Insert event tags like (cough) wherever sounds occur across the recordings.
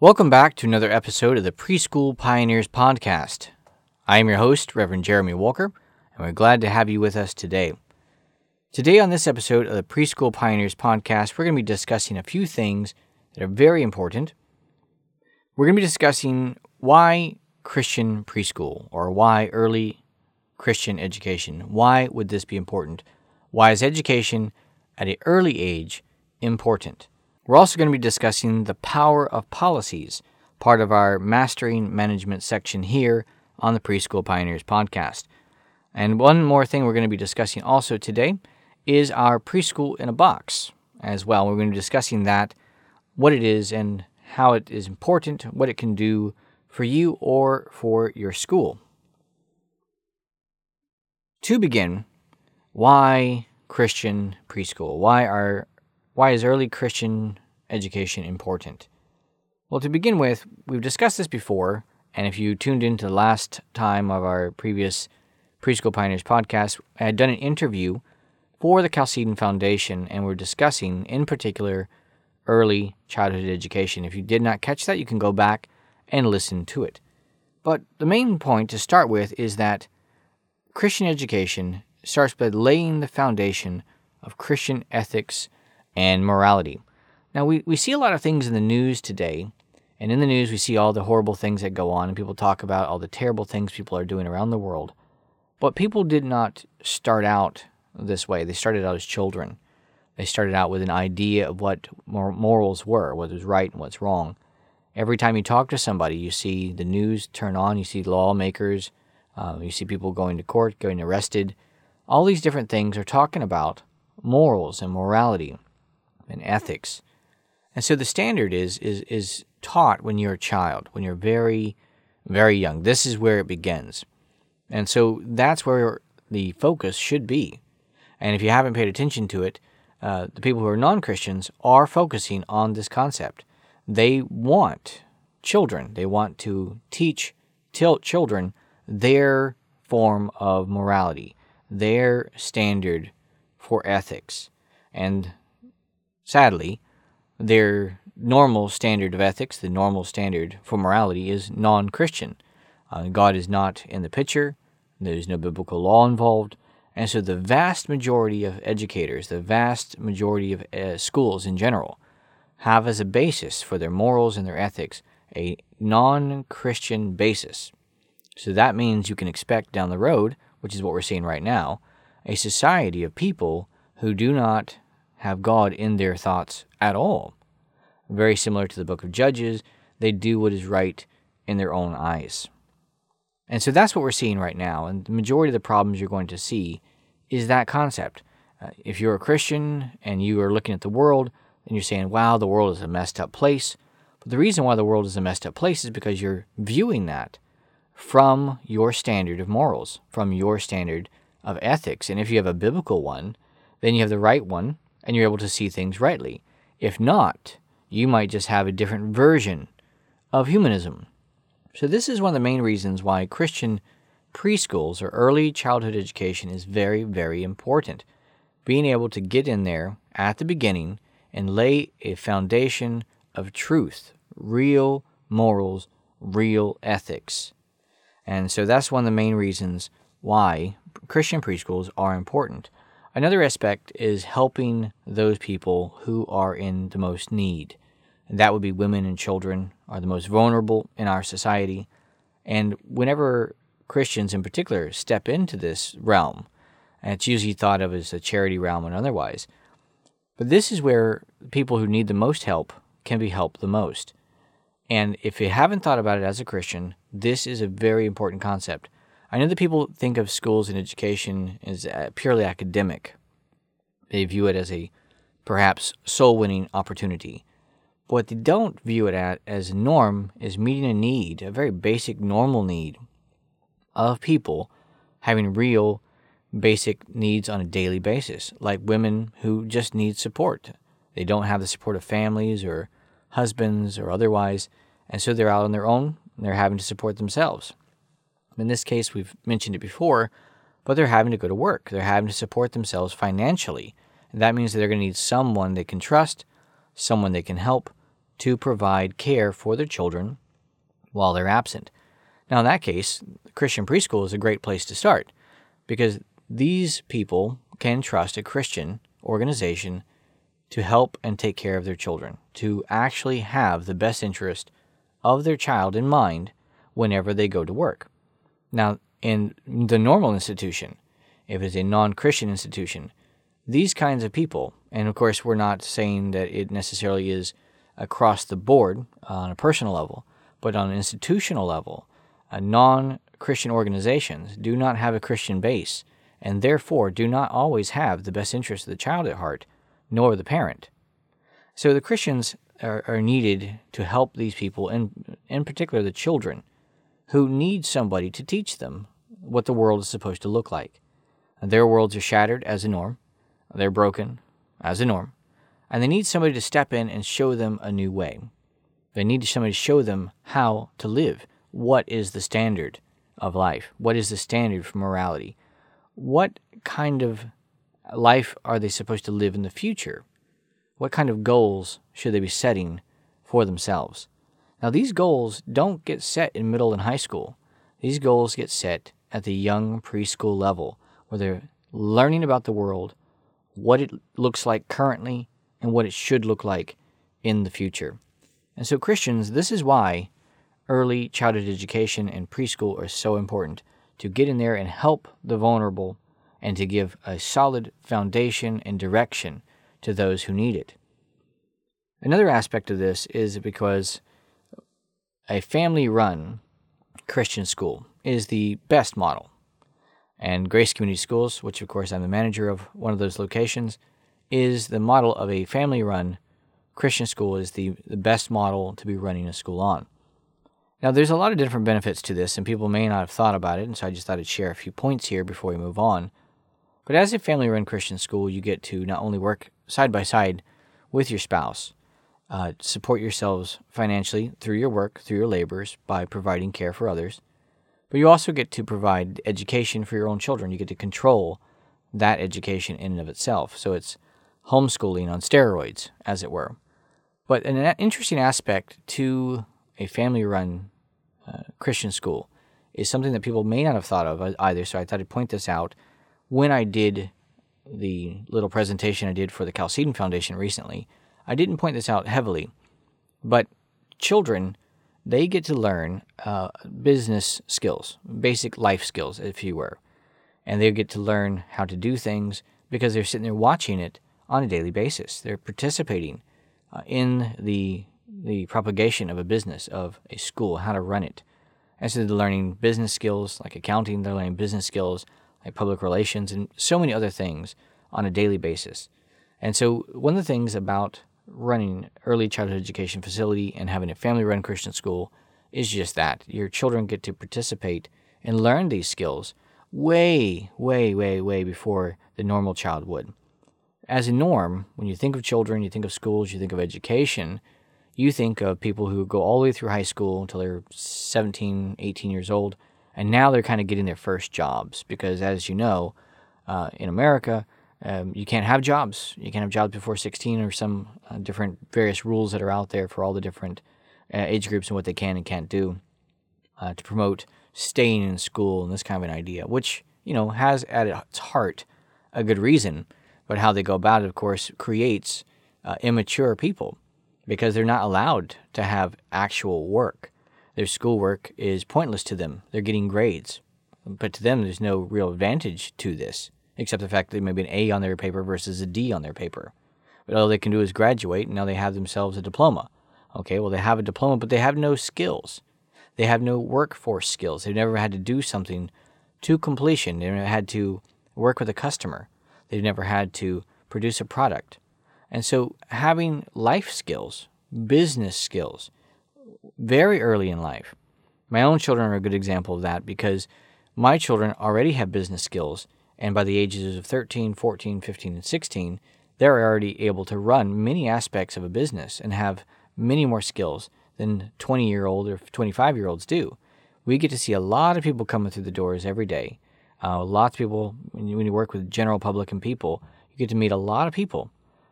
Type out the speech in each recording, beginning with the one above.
Welcome back to another episode of the Preschool Pioneers Podcast. I am your host, Reverend Jeremy Walker, and we're glad to have you with us today. Today, on this episode of the Preschool Pioneers Podcast, we're going to be discussing a few things that are very important. We're going to be discussing why Christian preschool or why early Christian education. Why would this be important? Why is education at an early age important? We're also going to be discussing the power of policies, part of our Mastering Management section here on the Preschool Pioneers podcast. And one more thing we're going to be discussing also today is our preschool in a box as well. We're going to be discussing that, what it is, and how it is important, what it can do for you or for your school. To begin, why Christian preschool? Why are why is early Christian education important? Well, to begin with, we've discussed this before, and if you tuned into the last time of our previous Preschool Pioneers podcast, I had done an interview for the Chalcedon Foundation, and we're discussing, in particular, early childhood education. If you did not catch that, you can go back and listen to it. But the main point to start with is that Christian education starts by laying the foundation of Christian ethics and morality. Now, we, we see a lot of things in the news today, and in the news, we see all the horrible things that go on, and people talk about all the terrible things people are doing around the world. But people did not start out this way. They started out as children. They started out with an idea of what morals were, what was right and what's wrong. Every time you talk to somebody, you see the news turn on, you see lawmakers, uh, you see people going to court, getting arrested. All these different things are talking about morals and morality and ethics. And so the standard is is is taught when you're a child, when you're very very young. This is where it begins. And so that's where the focus should be. And if you haven't paid attention to it, uh, the people who are non Christians are focusing on this concept. They want children, they want to teach til- children their form of morality, their standard for ethics. And sadly, their normal standard of ethics, the normal standard for morality, is non Christian. Uh, God is not in the picture, there's no biblical law involved. And so the vast majority of educators, the vast majority of uh, schools in general, have as a basis for their morals and their ethics a non Christian basis. So that means you can expect down the road, which is what we're seeing right now, a society of people who do not have God in their thoughts at all. Very similar to the book of Judges, they do what is right in their own eyes. And so that's what we're seeing right now. And the majority of the problems you're going to see is that concept. Uh, if you're a Christian and you are looking at the world and you're saying, wow, the world is a messed up place. But the reason why the world is a messed up place is because you're viewing that from your standard of morals, from your standard of ethics. And if you have a biblical one, then you have the right one and you're able to see things rightly. If not, you might just have a different version of humanism. So, this is one of the main reasons why Christian preschools or early childhood education is very, very important. Being able to get in there at the beginning and lay a foundation of truth, real morals, real ethics. And so that's one of the main reasons why Christian preschools are important. Another aspect is helping those people who are in the most need and that would be women and children are the most vulnerable in our society. And whenever Christians in particular step into this realm, and it's usually thought of as a charity realm and otherwise, but this is where people who need the most help can be helped the most. And if you haven't thought about it as a Christian, this is a very important concept. I know that people think of schools and education as uh, purely academic. They view it as a perhaps soul winning opportunity. What they don't view it at as norm is meeting a need, a very basic, normal need of people having real, basic needs on a daily basis, like women who just need support. They don't have the support of families or husbands or otherwise, and so they're out on their own and they're having to support themselves. In this case, we've mentioned it before, but they're having to go to work. They're having to support themselves financially. And that means that they're going to need someone they can trust, someone they can help, to provide care for their children while they're absent. Now, in that case, Christian preschool is a great place to start because these people can trust a Christian organization to help and take care of their children, to actually have the best interest of their child in mind whenever they go to work. Now, in the normal institution, if it's a non Christian institution, these kinds of people, and of course, we're not saying that it necessarily is across the board on a personal level, but on an institutional level, uh, non Christian organizations do not have a Christian base and therefore do not always have the best interest of the child at heart, nor the parent. So the Christians are, are needed to help these people, and in particular the children, who need somebody to teach them what the world is supposed to look like. Their worlds are shattered as a norm, they're broken as a norm, and they need somebody to step in and show them a new way. They need somebody to show them how to live. What is the standard of life? What is the standard for morality? What kind of life are they supposed to live in the future? What kind of goals should they be setting for themselves? Now, these goals don't get set in middle and high school. These goals get set at the young preschool level, where they're learning about the world, what it looks like currently, and what it should look like in the future. And so, Christians, this is why early childhood education and preschool are so important to get in there and help the vulnerable and to give a solid foundation and direction to those who need it. Another aspect of this is because a family run Christian school is the best model. And Grace Community Schools, which of course I'm the manager of one of those locations, is the model of a family run Christian school is the, the best model to be running a school on. Now, there's a lot of different benefits to this, and people may not have thought about it, and so I just thought I'd share a few points here before we move on. But as a family run Christian school, you get to not only work side by side with your spouse, uh, support yourselves financially through your work, through your labors, by providing care for others, but you also get to provide education for your own children. You get to control that education in and of itself. So it's homeschooling on steroids, as it were. But an interesting aspect to a family run uh, Christian school is something that people may not have thought of either. So I thought I'd point this out when I did the little presentation I did for the Chalcedon Foundation recently, I didn't point this out heavily, but children, they get to learn uh, business skills, basic life skills, if you were. And they get to learn how to do things because they're sitting there watching it on a daily basis. They're participating uh, in the, the propagation of a business, of a school, how to run it. And so they're learning business skills like accounting, they're learning business skills like public relations, and so many other things on a daily basis. And so, one of the things about running early childhood education facility and having a family run Christian school is just that your children get to participate and learn these skills way, way, way, way before the normal child would. As a norm, when you think of children, you think of schools, you think of education, you think of people who go all the way through high school until they're 17, 18 years old, and now they're kind of getting their first jobs because, as you know, uh, in America, um, you can't have jobs. You can't have jobs before 16 or some uh, different various rules that are out there for all the different uh, age groups and what they can and can't do uh, to promote staying in school and this kind of an idea, which, you know, has at its heart a good reason. But how they go about it, of course, creates uh, immature people because they're not allowed to have actual work. Their schoolwork is pointless to them. They're getting grades. But to them, there's no real advantage to this, except the fact that maybe an A on their paper versus a D on their paper. But all they can do is graduate, and now they have themselves a diploma. Okay, well, they have a diploma, but they have no skills. They have no workforce skills. They've never had to do something to completion. They've never had to work with a customer. They've never had to produce a product. And so, having life skills, business skills, very early in life. My own children are a good example of that because my children already have business skills, and by the ages of 13, 14, 15, and 16, they're already able to run many aspects of a business and have many more skills than 20 year old or 25 year olds do. We get to see a lot of people coming through the doors every day. Uh, lots of people, when you, when you work with general public and people, you get to meet a lot of people.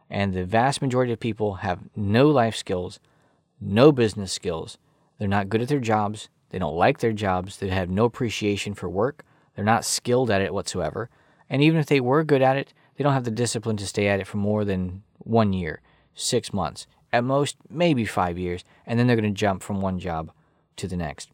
And the vast majority of people have no life skills, no business skills. They're not good at their jobs. They don't like their jobs. They have no appreciation for work. They're not skilled at it whatsoever. And even if they were good at it, they don't have the discipline to stay at it for more than one year, six months, at most, maybe five years, and then they're going to jump from one job to the next.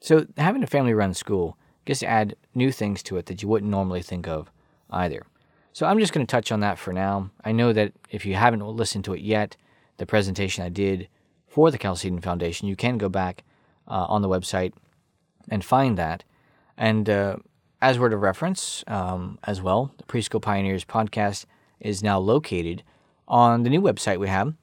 So, having a family run school gets to add new things to it that you wouldn't normally think of either. So, I'm just going to touch on that for now. I know that if you haven't listened to it yet, the presentation I did for the Chalcedon Foundation, you can go back uh, on the website and find that. And uh, as word of reference um, as well, the Preschool Pioneers podcast is now located on the new website we have,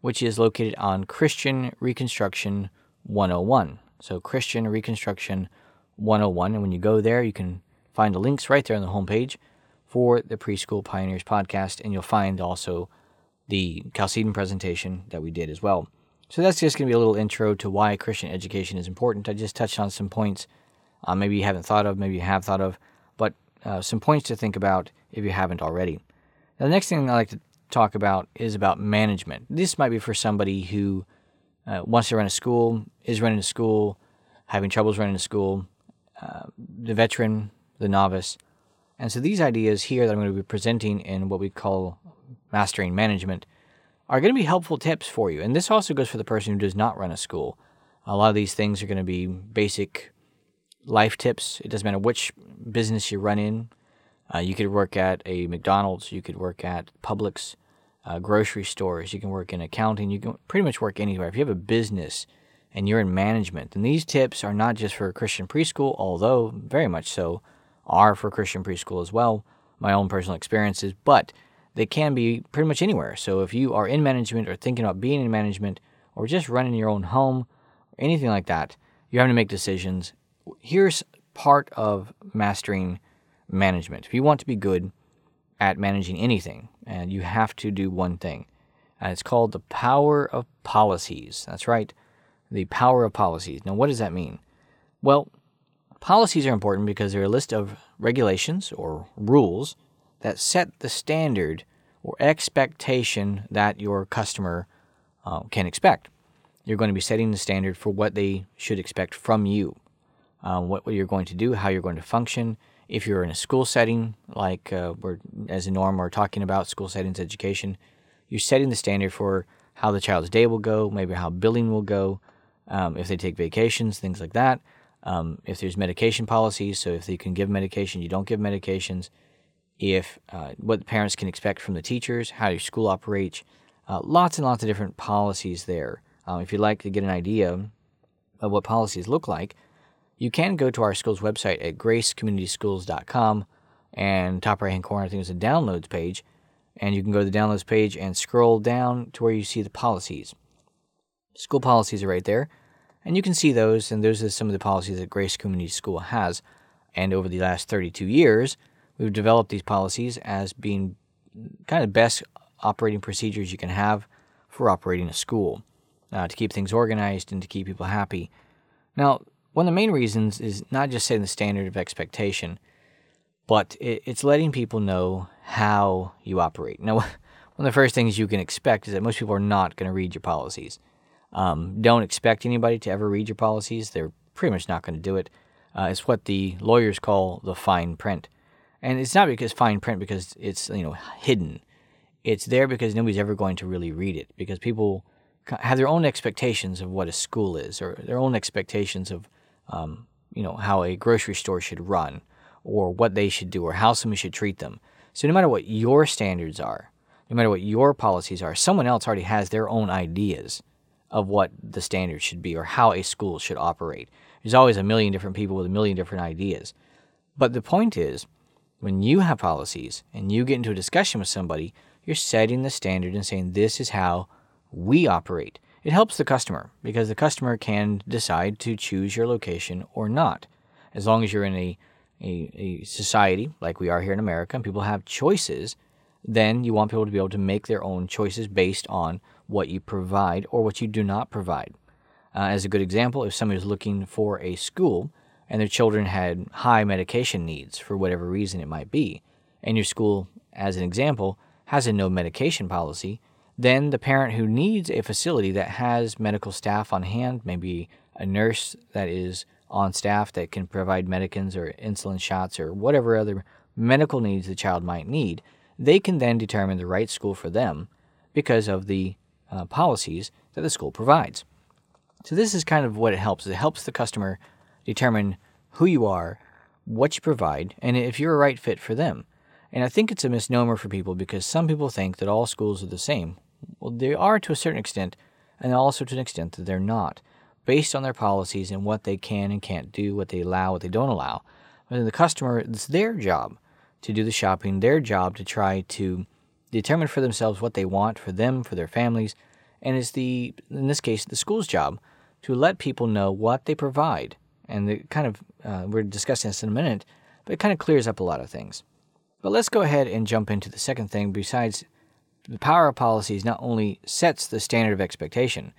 which is located on Christian Reconstruction 101. So, Christian Reconstruction 101. And when you go there, you can find the links right there on the homepage for the Preschool Pioneers podcast. And you'll find also the Chalcedon presentation that we did as well. So that's just going to be a little intro to why Christian education is important. I just touched on some points uh, maybe you haven't thought of, maybe you have thought of, but uh, some points to think about if you haven't already. Now, the next thing I like to talk about is about management. This might be for somebody who uh, wants to run a school, is running a school, having troubles running a school, uh, the veteran, the novice. And so these ideas here that I'm going to be presenting in what we call mastering management are going to be helpful tips for you. And this also goes for the person who does not run a school. A lot of these things are going to be basic life tips. It doesn't matter which business you run in. Uh, you could work at a McDonald's, you could work at Publix, uh, grocery stores, you can work in accounting, you can pretty much work anywhere. If you have a business and you're in management, then these tips are not just for Christian preschool, although very much so are for Christian preschool as well, my own personal experiences, but they can be pretty much anywhere. So if you are in management or thinking about being in management or just running your own home or anything like that, you're having to make decisions. Here's part of mastering management. If you want to be good at managing anything, and you have to do one thing, and it's called the power of policies. That's right, the power of policies. Now, what does that mean? Well, policies are important because they're a list of regulations or rules that set the standard or expectation that your customer uh, can expect. You're going to be setting the standard for what they should expect from you, uh, what, what, you're going to do, how you're going to function. If you're in a school setting, like uh, we're as a norm, we're talking about school settings education, you're setting the standard for how the child's day will go, maybe how billing will go, um, if they take vacations, things like that. Um, if there's medication policies, so if you can give medication, you don't give medications if uh, what parents can expect from the teachers, how your school operates, uh, lots and lots of different policies there. Um, if you'd like to get an idea of what policies look like, you can go to our school's website at gracecommunityschools.com and top right hand corner, I think is a downloads page. And you can go to the downloads page and scroll down to where you see the policies. School policies are right there. And you can see those, and those are some of the policies that Grace Community School has. And over the last 32 years, We've developed these policies as being kind of the best operating procedures you can have for operating a school uh, to keep things organized and to keep people happy. Now, one of the main reasons is not just setting the standard of expectation, but it, it's letting people know how you operate. Now, (laughs) one of the first things you can expect is that most people are not going to read your policies. Um, don't expect anybody to ever read your policies. They're pretty much not going to do it. Uh, it's what the lawyers call the fine print. And it's not because fine print because it's you know hidden. It's there because nobody's ever going to really read it because people have their own expectations of what a school is or their own expectations of um, you know how a grocery store should run or what they should do or how somebody should treat them. So no matter what your standards are, no matter what your policies are, someone else already has their own ideas of what the standards should be or how a school should operate. There's always a million different people with a million different ideas. But the point is, when you have policies and you get into a discussion with somebody, you're setting the standard and saying, this is how we operate. It helps the customer because the customer can decide to choose your location or not. As long as you're in a, a, a society like we are here in America and people have choices, then you want people to be able to make their own choices based on what you provide or what you do not provide. Uh, as a good example, if somebody is looking for a school, and their children had high medication needs for whatever reason it might be, and your school, as an example, has a no medication policy, Then the parent who needs a facility that has medical staff on hand, maybe a nurse that is on staff that can provide medicines or insulin shots or whatever other medical needs the child might need, they can then determine the right school for them because of the uh, policies that the school provides. So, this is kind of what it helps. It helps the customer determine who you are, what you provide, and if you're a right fit for them. And I think it's a misnomer for people because some people think that all schools are the same. Well, they are to a certain extent, and also to an extent that they're not, based on their policies and what they can and can't do, what they allow, what they don't allow. But the customer, it's their job to do the shopping, their job to try to determine for themselves what they want for them, for their families, and it's the, in this case, the school's job to let people know what they provide. And it kind of, uh, we're discussing this in a minute, but it kind of clears up a lot of things. But let's go ahead and jump into the second thing. Besides, the power of policies not only sets the standard of expectation,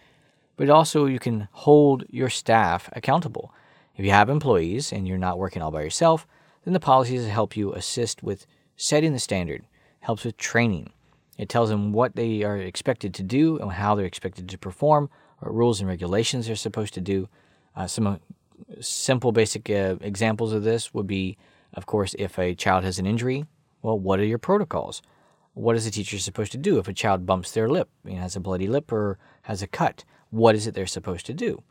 but also you can hold your staff accountable. If you have employees and you're not working all by yourself, then the policies help you assist with setting the standard, helps with training. It tells them what they are expected to do and how they're expected to perform, what rules and regulations they're supposed to do. Uh, some uh, simple, basic uh, examples of this would be, of course, if a child has an injury, well, what are your protocols? What is the teacher supposed to do if a child bumps their lip, you know, has a bloody lip or has a cut? What is it they're supposed to do?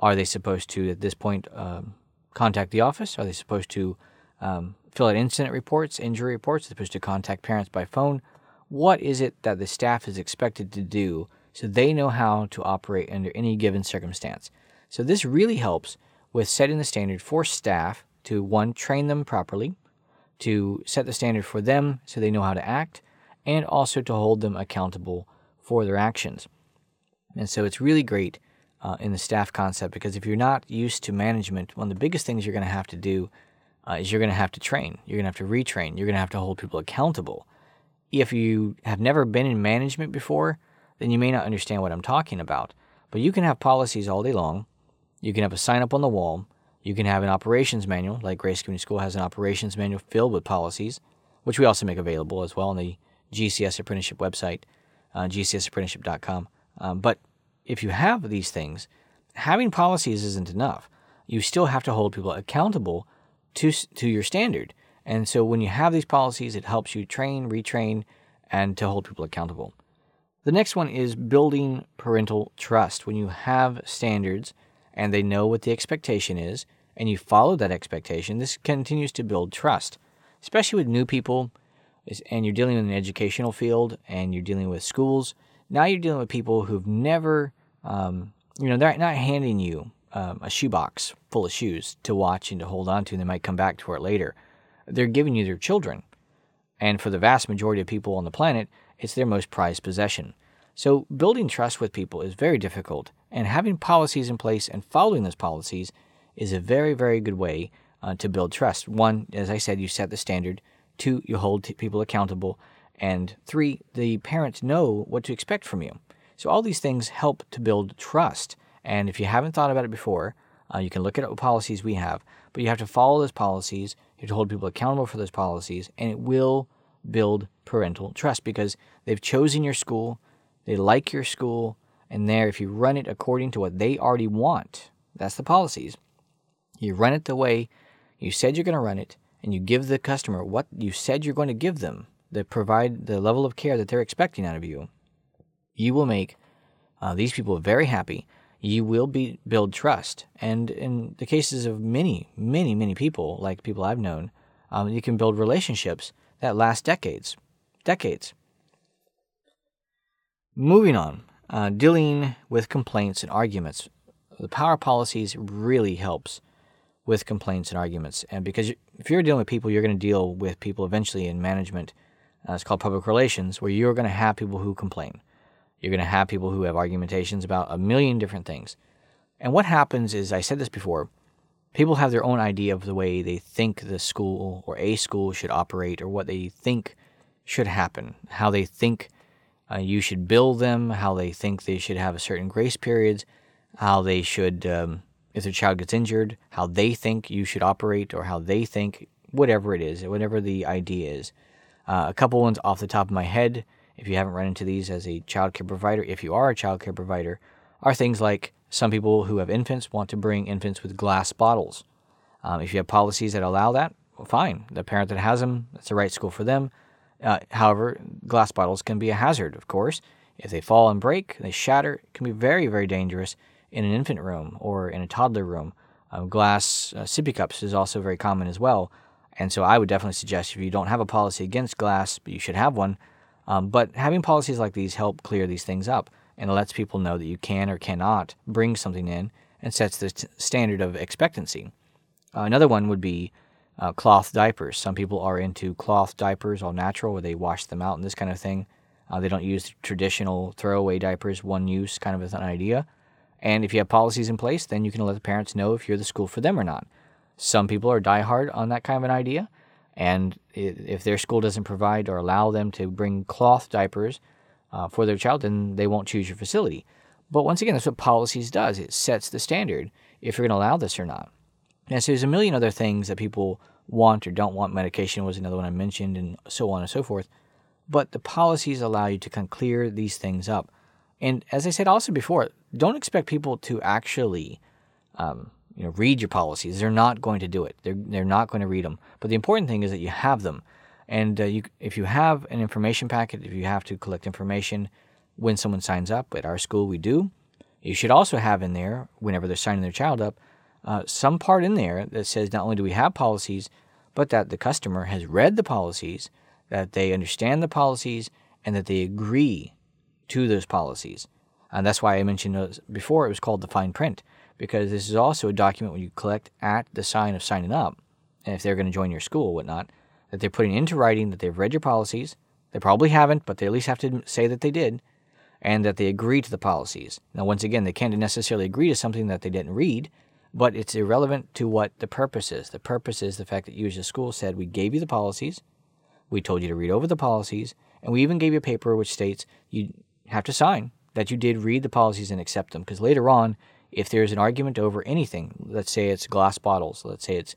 Are they supposed to, at this point, um, contact the office? Are they supposed to um, fill out incident reports, injury reports? Are they supposed to contact parents by phone? What is it that the staff is expected to do so they know how to operate under any given circumstance. So this really helps with setting the standard for staff to one, train them properly, to set the standard for them so they know how to act, and also to hold them accountable for their actions. And so it's really great uh, in the staff concept because if you're not used to management, one of the biggest things you're going to have to do uh, is you're going to have to train. You're going to have to retrain. You're going to have to hold people accountable. If you have never been in management before, then you may not understand what I'm talking about. But you can have policies all day long. You can have a sign up on the wall. You can have an operations manual, like Grace Community School has an operations manual filled with policies, which we also make available as well in the GCS Apprenticeship website, uh, gcsapprenticeship.com. Um, but if you have these things, having policies isn't enough. You still have to hold people accountable to, to your standard. And so when you have these policies, it helps you train, retrain, and to hold people accountable. The next one is building parental trust. When you have standards and they know what the expectation is and you follow that expectation, this continues to build trust, especially with new people and you're dealing with an educational field and you're dealing with schools. Now you're dealing with people who've never, um, you know, they're not handing you um, a shoebox full of shoes to watch and to hold on to, and they might come back to it later. They're giving you their children. And for the vast majority of people on the planet, it's their most prized possession. So, building trust with people is very difficult, and having policies in place and following those policies is a very, very good way uh, to build trust. One, as I said, you set the standard. Two, you hold t- people accountable. And three, the parents know what to expect from you. So, all these things help to build trust. And if you haven't thought about it before, uh, you can look at what policies we have, but you have to follow those policies. You have to hold people accountable for those policies, and it will build parental trust because they've chosen your school, they like your school, and there, if you run it according to what they already want, that's the policies. You run it the way you said you're going to run it, and you give the customer what you said you're going to give them, that provide the level of care that they're expecting out of you. You will make uh, these people very happy. You will be build trust, and in the cases of many, many, many people, like people I've known, um, you can build relationships that last decades, decades. Moving on, uh, dealing with complaints and arguments. The power policies really helps with complaints and arguments, and because if you're dealing with people, you're going to deal with people eventually in management. Uh, it's called public relations, where you're going to have people who complain. You're going to have people who have argumentations about a million different things. And what happens is, I said this before, people have their own idea of the way they think the school or a school should operate or what they think should happen, how they think uh, you should bill them, how they think they should have a certain grace periods, how they should, um, if their child gets injured, how they think you should operate or how they think, whatever it is, whatever the idea is. Uh, a couple ones off the top of my head if you haven't run into these as a child care provider, if you are a child care provider, are things like some people who have infants want to bring infants with glass bottles. Um, if you have policies that allow that, well, fine. The parent that has them, that's the right school for them. Uh, however, glass bottles can be a hazard, of course. If they fall and break, they shatter, it can be very, very dangerous in an infant room or in a toddler room. Um, glass uh, sippy cups is also very common as well. And so I would definitely suggest if you don't have a policy against glass, but you should have one. Um, but having policies like these help clear these things up and it lets people know that you can or cannot bring something in and sets the t- standard of expectancy. Uh, another one would be uh, cloth diapers. Some people are into cloth diapers, all natural, where they wash them out and this kind of thing. Uh, they don't use traditional throwaway diapers, one use kind of as an idea. And if you have policies in place, then you can let the parents know if you're the school for them or not. Some people are diehard on that kind of an idea, and if their school doesn't provide or allow them to bring cloth diapers uh, for their child, then they won't choose your facility. But once again, that's what policies does. It sets the standard if you're going to allow this or not. And so there's a million other things that people want or don't want. Medication was another one I mentioned, and so on and so forth. But the policies allow you to kind of clear these things up. And as I said also before, don't expect people to actually, um, you know, read your policies. They're not going to do it. They're they're not going to read them. But the important thing is that you have them. And uh, you, if you have an information packet, if you have to collect information when someone signs up at our school, we do. You should also have in there, whenever they're signing their child up, uh, some part in there that says not only do we have policies, but that the customer has read the policies, that they understand the policies, and that they agree to those policies. And that's why I mentioned before it was called the fine print, because this is also a document when you collect at the sign of signing up, and if they're going to join your school or whatnot, that they're putting into writing that they've read your policies. They probably haven't, but they at least have to say that they did, and that they agree to the policies. Now, once again, they can't necessarily agree to something that they didn't read, but it's irrelevant to what the purpose is. The purpose is the fact that you as a school said, we gave you the policies, we told you to read over the policies, and we even gave you a paper which states you have to sign that you did read the policies and accept them. Because later on, if there's an argument over anything, let's say it's glass bottles, let's say it's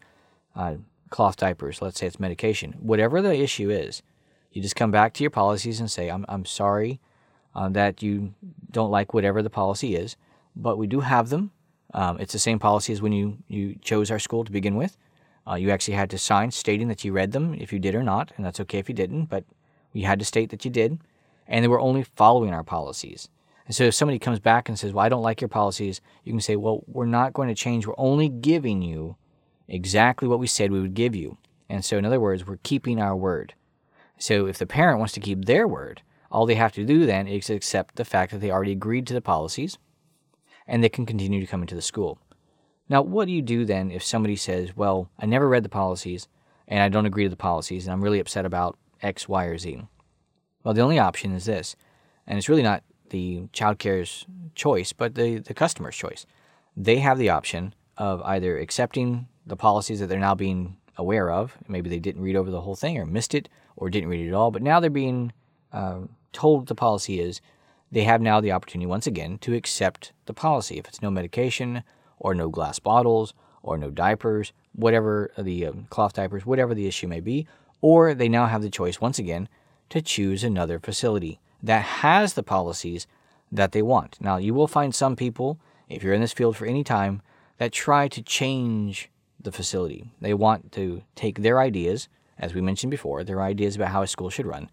uh, cloth diapers, let's say it's medication, whatever the issue is, you just come back to your policies and say, I'm, I'm sorry uh, that you don't like whatever the policy is, but we do have them. Um, it's the same policy as when you, you chose our school to begin with. Uh, you actually had to sign stating that you read them, if you did or not, and that's okay if you didn't, but you had to state that you did, and they were only following our policies. And so if somebody comes back and says, Well, I don't like your policies, you can say, Well, we're not going to change. We're only giving you exactly what we said we would give you. And so, in other words, we're keeping our word. So if the parent wants to keep their word, all they have to do then is accept the fact that they already agreed to the policies and they can continue to come into the school. Now, what do you do then if somebody says, Well, I never read the policies and I don't agree to the policies and I'm really upset about X, Y, or Z? Well, the only option is this, and it's really not the child care's choice, but the, the customer's choice. They have the option of either accepting the policies that they're now being aware of. Maybe they didn't read over the whole thing or missed it or didn't read it at all, but now they're being uh, told the policy is. They have now the opportunity once again to accept the policy. If it's no medication or no glass bottles or no diapers, whatever the um, cloth diapers, whatever the issue may be, or they now have the choice once again to choose another facility that has the policies that they want. Now, you will find some people, if you're in this field for any time, that try to change the facility. They want to take their ideas, as we mentioned before, their ideas about how a school should run,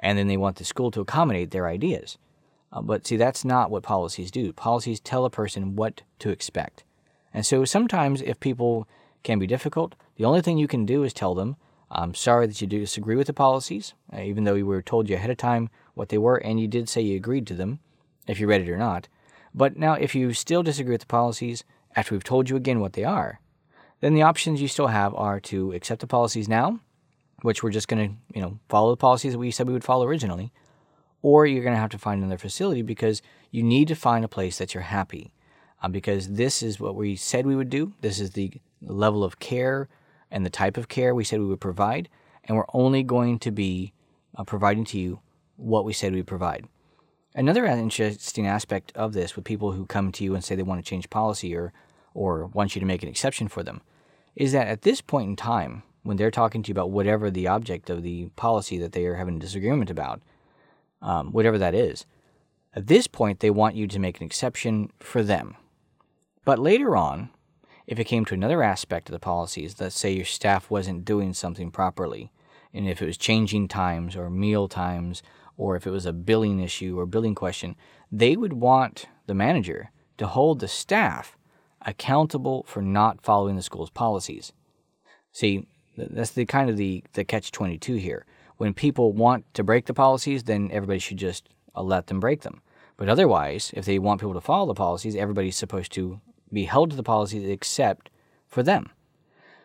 and then they want the school to accommodate their ideas. Uh, but see, that's not what policies do. Policies tell a person what to expect. And so sometimes, if people can be difficult, the only thing you can do is tell them, I'm sorry that you disagree with the policies, uh, even though we were told you ahead of time what they were, and you did say you agreed to them, if you read it or not. But now, if you still disagree with the policies after we've told you again what they are, then the options you still have are to accept the policies now, which we're just going to, you know, follow the policies that we said we would follow originally, or you're going to have to find another facility because you need to find a place that you're happy. Uh, because this is what we said we would do. This is the level of care and the type of care we said we would provide, and we're only going to be uh, providing to you what we said we'd provide. Another interesting aspect of this with people who come to you and say they want to change policy or, or want you to make an exception for them is that at this point in time, when they're talking to you about whatever the object of the policy that they are having a disagreement about, um, whatever that is. At this point, they want you to make an exception for them. But later on, if it came to another aspect of the policies, let's say your staff wasn't doing something properly, and if it was changing times or meal times, or if it was a billing issue or billing question, they would want the manager to hold the staff accountable for not following the school's policies. See, that's the kind of the, the catch 22 here. When people want to break the policies, then everybody should just uh, let them break them. But otherwise, if they want people to follow the policies, everybody's supposed to be held to the policies except for them.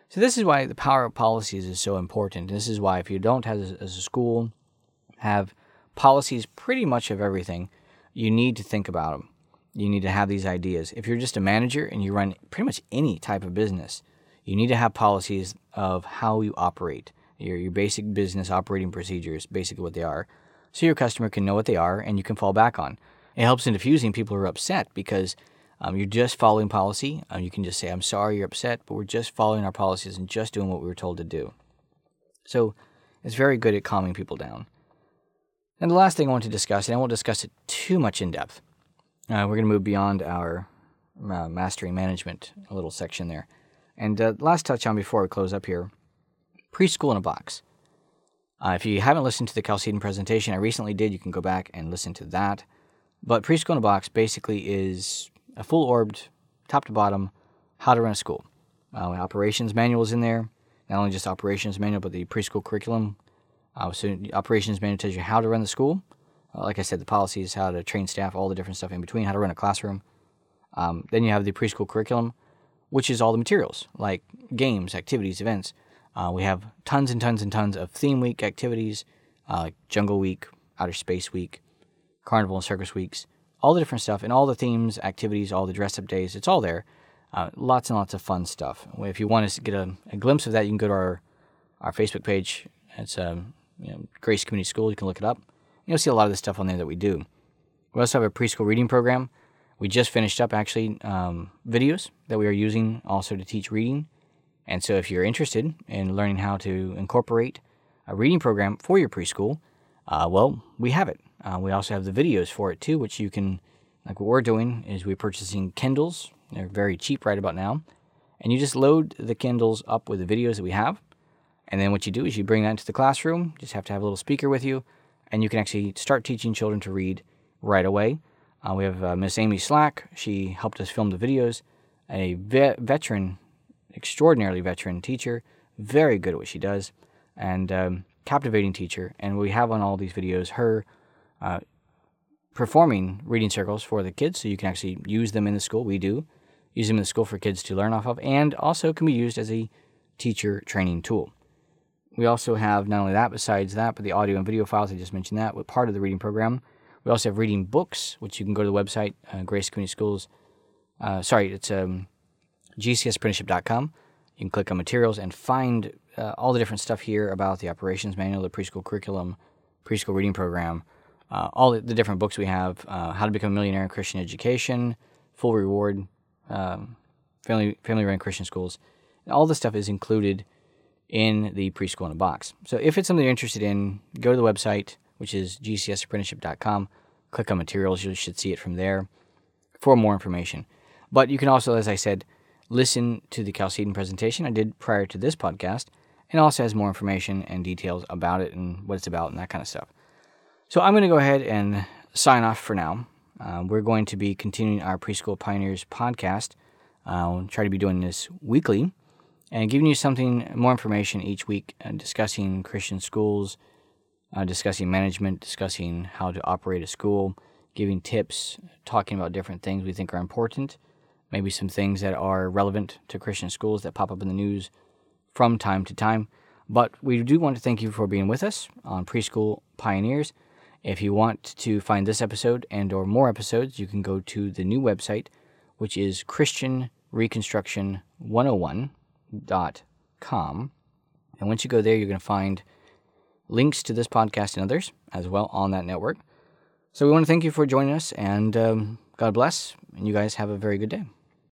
So this is why the power of policies is so important. This is why if you don't have as a school have policies pretty much of everything, you need to think about them. You need to have these ideas. If you're just a manager and you run pretty much any type of business, you need to have policies of how you operate. Your, your basic business operating procedures, basically what they are, so your customer can know what they are and you can fall back on. It helps in diffusing people who are upset because um, you're just following policy. Um, you can just say, I'm sorry you're upset, but we're just following our policies and just doing what we were told to do. So it's very good at calming people down. And the last thing I want to discuss, and I won't discuss it too much in depth, uh, we're going to move beyond our uh, mastering management little section there. And uh, last touch on before we close up here preschool in a box. Uh, if you haven't listened to the Chalcedon presentation, I recently did. You can go back and listen to that. But preschool in a box basically is a full orbed, top to bottom, how to run a school. Uh, operations manual is in there. Not only just operations manual, but the preschool curriculum. Uh, so operations manual tells you how to run the school. Uh, like I said, the policies, how to train staff, all the different stuff in between, how to run a classroom. Um, then you have the preschool curriculum, which is all the materials like games, activities, events. Uh, we have tons and tons and tons of theme week activities, uh, like Jungle Week, Outer Space Week, Carnival and Circus Weeks all the different stuff and all the themes, activities, all the dress up days. It's all there. Uh, lots and lots of fun stuff. If you want to get a, a, glimpse of that, you can go to our our Facebook page. It's um, you know, Grace Community School. You can look it up. You'll see a lot of the stuff on there that we do. We also have a preschool reading program. We just finished up actually um, videos that we are using also to teach reading. And so, if you're interested in learning how to incorporate a reading program for your preschool, uh, well, we have it. Uh, we also have the videos for it too, which you can, like what we're doing, is we're purchasing Kindles. They're very cheap right about now. And you just load the Kindles up with the videos that we have. And then what you do is you bring that into the classroom. Just have to have a little speaker with you. And you can actually start teaching children to read right away. Uh, we have uh, Miss Amy Slack. She helped us film the videos. A ve- veteran, extraordinarily veteran teacher, very good at what she does, and um, captivating teacher. And we have on all these videos her uh, performing reading circles for the kids, so you can actually use them in the school. We do use them in the school for kids to learn off of, and also can be used as a teacher training tool. We also have not only that, besides that, but the audio and video files. I just mentioned that, with part of the reading program. We also have reading books, which you can go to the website, uh, Grace Community Schools. Uh, sorry, it's um, gcsapprenticeship.com. You can click on materials and find uh, all the different stuff here about the operations manual, the preschool curriculum, preschool reading program, uh, all the different books we have uh, How to Become a Millionaire in Christian Education, Full Reward, um, Family, family Run Christian Schools. All this stuff is included in the preschool in a box. So if it's something you're interested in, go to the website, which is gcsapprenticeship.com. Click on materials, you should see it from there for more information. But you can also, as I said, listen to the Chalcedon presentation I did prior to this podcast. It also has more information and details about it and what it's about and that kind of stuff. So I'm going to go ahead and sign off for now. Uh, we're going to be continuing our Preschool Pioneers podcast. We'll try to be doing this weekly and giving you something more information each week, uh, discussing Christian schools, uh, discussing management, discussing how to operate a school, giving tips, talking about different things we think are important, maybe some things that are relevant to Christian schools that pop up in the news from time to time. But we do want to thank you for being with us on Preschool Pioneers. If you want to find this episode and or more episodes, you can go to the new website, which is christianreconstruction101.com. And once you go there, you're going to find links to this podcast and others as well on that network. So we want to thank you for joining us, and um, God bless, and you guys have a very good day.